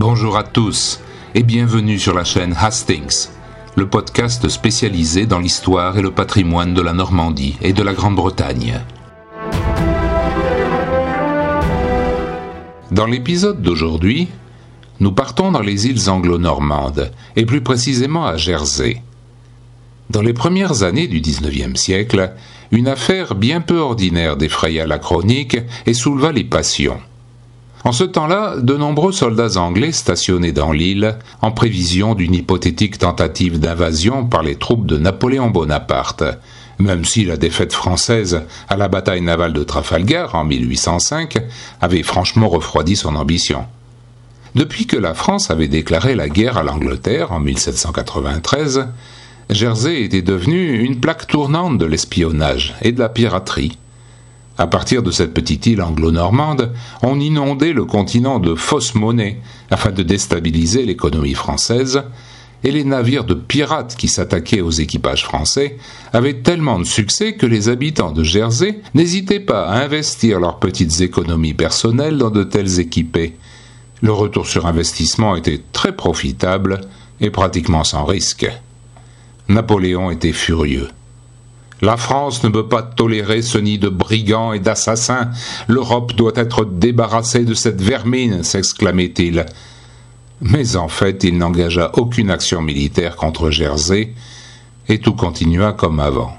Bonjour à tous et bienvenue sur la chaîne Hastings, le podcast spécialisé dans l'histoire et le patrimoine de la Normandie et de la Grande-Bretagne. Dans l'épisode d'aujourd'hui, nous partons dans les îles anglo-normandes, et plus précisément à Jersey. Dans les premières années du XIXe siècle, une affaire bien peu ordinaire défraya la chronique et souleva les passions. En ce temps-là, de nombreux soldats anglais stationnaient dans l'île en prévision d'une hypothétique tentative d'invasion par les troupes de Napoléon Bonaparte, même si la défaite française à la bataille navale de Trafalgar en 1805 avait franchement refroidi son ambition. Depuis que la France avait déclaré la guerre à l'Angleterre en 1793, Jersey était devenue une plaque tournante de l'espionnage et de la piraterie. À partir de cette petite île anglo-normande, on inondait le continent de fausses monnaies afin de déstabiliser l'économie française, et les navires de pirates qui s'attaquaient aux équipages français avaient tellement de succès que les habitants de Jersey n'hésitaient pas à investir leurs petites économies personnelles dans de tels équipés. Le retour sur investissement était très profitable et pratiquement sans risque. Napoléon était furieux. La France ne peut pas tolérer ce nid de brigands et d'assassins. L'Europe doit être débarrassée de cette vermine, s'exclamait-il. Mais en fait, il n'engagea aucune action militaire contre Jersey, et tout continua comme avant.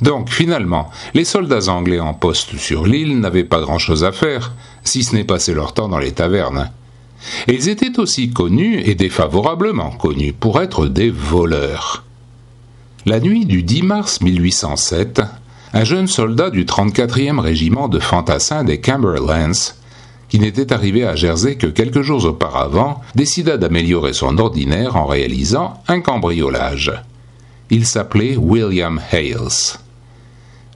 Donc, finalement, les soldats anglais en poste sur l'île n'avaient pas grand-chose à faire, si ce n'est passer leur temps dans les tavernes. Ils étaient aussi connus, et défavorablement connus, pour être des voleurs. La nuit du 10 mars 1807, un jeune soldat du 34e régiment de fantassins des Camberlands, qui n'était arrivé à Jersey que quelques jours auparavant, décida d'améliorer son ordinaire en réalisant un cambriolage. Il s'appelait William Hales.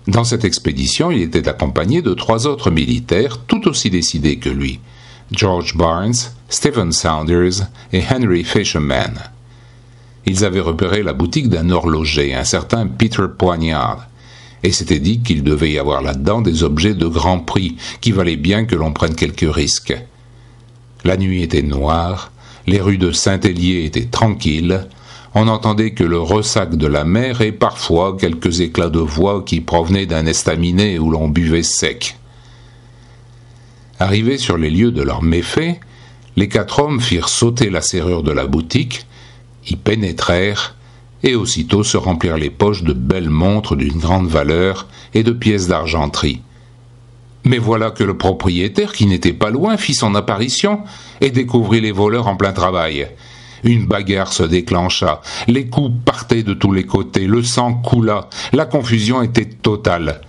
Dans cette expédition, il était accompagné de trois autres militaires tout aussi décidés que lui, George Barnes, Stephen Saunders et Henry Fisherman. Ils avaient repéré la boutique d'un horloger, un certain Peter Poignard, et s'étaient dit qu'il devait y avoir là-dedans des objets de grand prix qui valaient bien que l'on prenne quelques risques. La nuit était noire, les rues de Saint-Hélier étaient tranquilles, on n'entendait que le ressac de la mer et parfois quelques éclats de voix qui provenaient d'un estaminet où l'on buvait sec. Arrivés sur les lieux de leurs méfaits, les quatre hommes firent sauter la serrure de la boutique, y pénétrèrent, et aussitôt se remplirent les poches de belles montres d'une grande valeur et de pièces d'argenterie. Mais voilà que le propriétaire, qui n'était pas loin, fit son apparition et découvrit les voleurs en plein travail. Une bagarre se déclencha, les coups partaient de tous les côtés, le sang coula, la confusion était totale.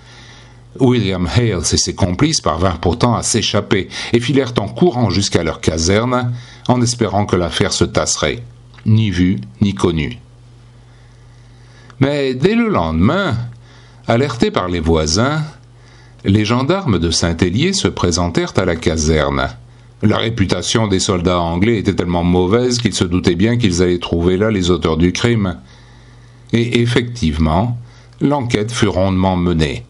William Hales et ses complices parvinrent pourtant à s'échapper et filèrent en courant jusqu'à leur caserne, en espérant que l'affaire se tasserait ni vu ni connu. Mais dès le lendemain, alertés par les voisins, les gendarmes de Saint-Hélier se présentèrent à la caserne. La réputation des soldats anglais était tellement mauvaise qu'ils se doutaient bien qu'ils allaient trouver là les auteurs du crime. Et effectivement, l'enquête fut rondement menée.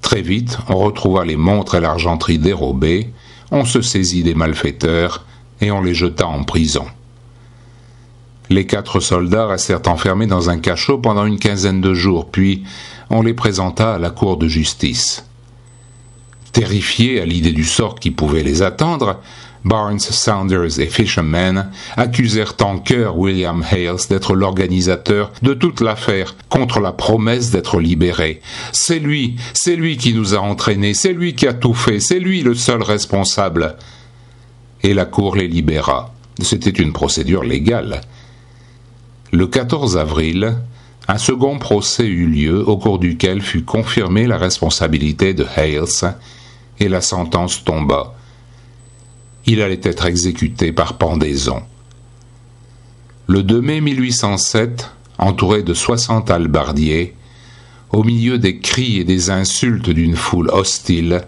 Très vite, on retrouva les montres et l'argenterie dérobées, on se saisit des malfaiteurs et on les jeta en prison. Les quatre soldats restèrent enfermés dans un cachot pendant une quinzaine de jours, puis on les présenta à la cour de justice. Terrifiés à l'idée du sort qui pouvait les attendre, Barnes, Saunders et Fisherman accusèrent en chœur William Hales d'être l'organisateur de toute l'affaire contre la promesse d'être libéré. C'est lui, c'est lui qui nous a entraînés, c'est lui qui a tout fait, c'est lui le seul responsable. Et la cour les libéra. C'était une procédure légale. Le 14 avril, un second procès eut lieu au cours duquel fut confirmée la responsabilité de Hales et la sentence tomba. Il allait être exécuté par pendaison. Le 2 mai 1807, entouré de soixante halbardiers, au milieu des cris et des insultes d'une foule hostile,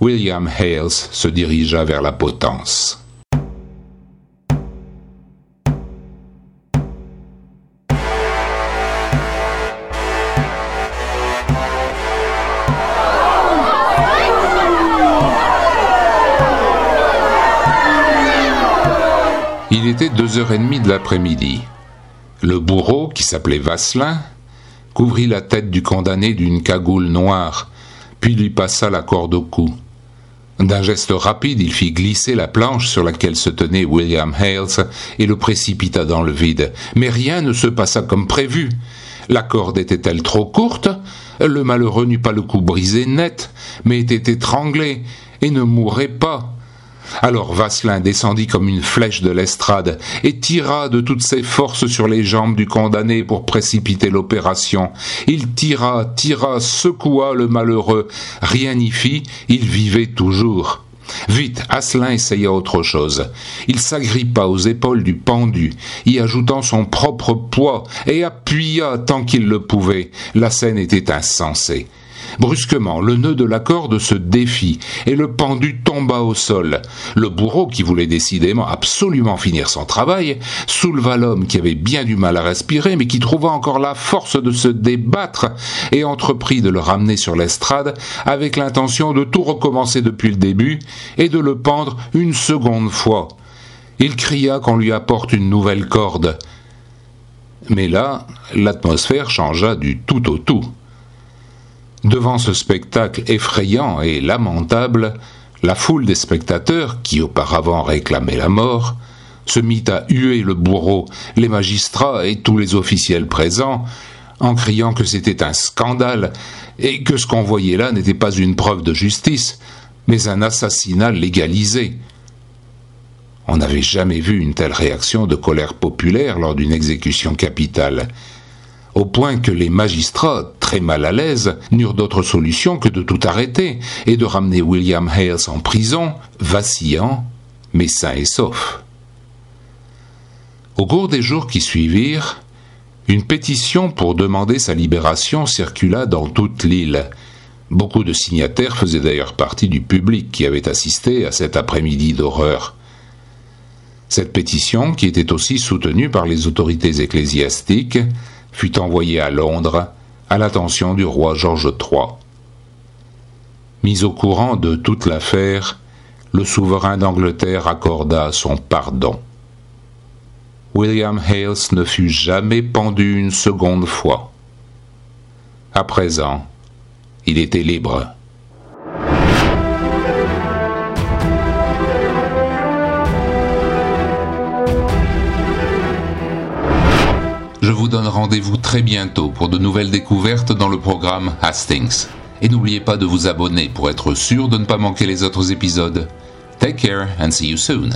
William Hales se dirigea vers la potence. Il était deux heures et demie de l'après-midi. Le bourreau, qui s'appelait Vasselin, couvrit la tête du condamné d'une cagoule noire, puis lui passa la corde au cou. D'un geste rapide, il fit glisser la planche sur laquelle se tenait William Hales et le précipita dans le vide. Mais rien ne se passa comme prévu. La corde était-elle trop courte? Le malheureux n'eut pas le cou brisé net, mais était étranglé et ne mourrait pas. Alors Vasselin descendit comme une flèche de l'estrade et tira de toutes ses forces sur les jambes du condamné pour précipiter l'opération. Il tira, tira, secoua le malheureux. Rien n'y fit, il vivait toujours. Vite, Asselin essaya autre chose. Il s'agrippa aux épaules du pendu, y ajoutant son propre poids, et appuya tant qu'il le pouvait. La scène était insensée. Brusquement, le nœud de la corde se défit et le pendu tomba au sol. Le bourreau, qui voulait décidément absolument finir son travail, souleva l'homme qui avait bien du mal à respirer mais qui trouva encore la force de se débattre et entreprit de le ramener sur l'estrade avec l'intention de tout recommencer depuis le début et de le pendre une seconde fois. Il cria qu'on lui apporte une nouvelle corde. Mais là, l'atmosphère changea du tout au tout. Devant ce spectacle effrayant et lamentable, la foule des spectateurs, qui auparavant réclamait la mort, se mit à huer le bourreau, les magistrats et tous les officiels présents, en criant que c'était un scandale et que ce qu'on voyait là n'était pas une preuve de justice, mais un assassinat légalisé. On n'avait jamais vu une telle réaction de colère populaire lors d'une exécution capitale au point que les magistrats, très mal à l'aise, n'eurent d'autre solution que de tout arrêter et de ramener William Hales en prison, vacillant, mais sain et sauf. Au cours des jours qui suivirent, une pétition pour demander sa libération circula dans toute l'île. Beaucoup de signataires faisaient d'ailleurs partie du public qui avait assisté à cet après-midi d'horreur. Cette pétition, qui était aussi soutenue par les autorités ecclésiastiques, fut envoyé à Londres à l'attention du roi George III. Mis au courant de toute l'affaire, le souverain d'Angleterre accorda son pardon. William Hales ne fut jamais pendu une seconde fois. À présent, il était libre. Je vous donne rendez-vous très bientôt pour de nouvelles découvertes dans le programme Hastings. Et n'oubliez pas de vous abonner pour être sûr de ne pas manquer les autres épisodes. Take care and see you soon.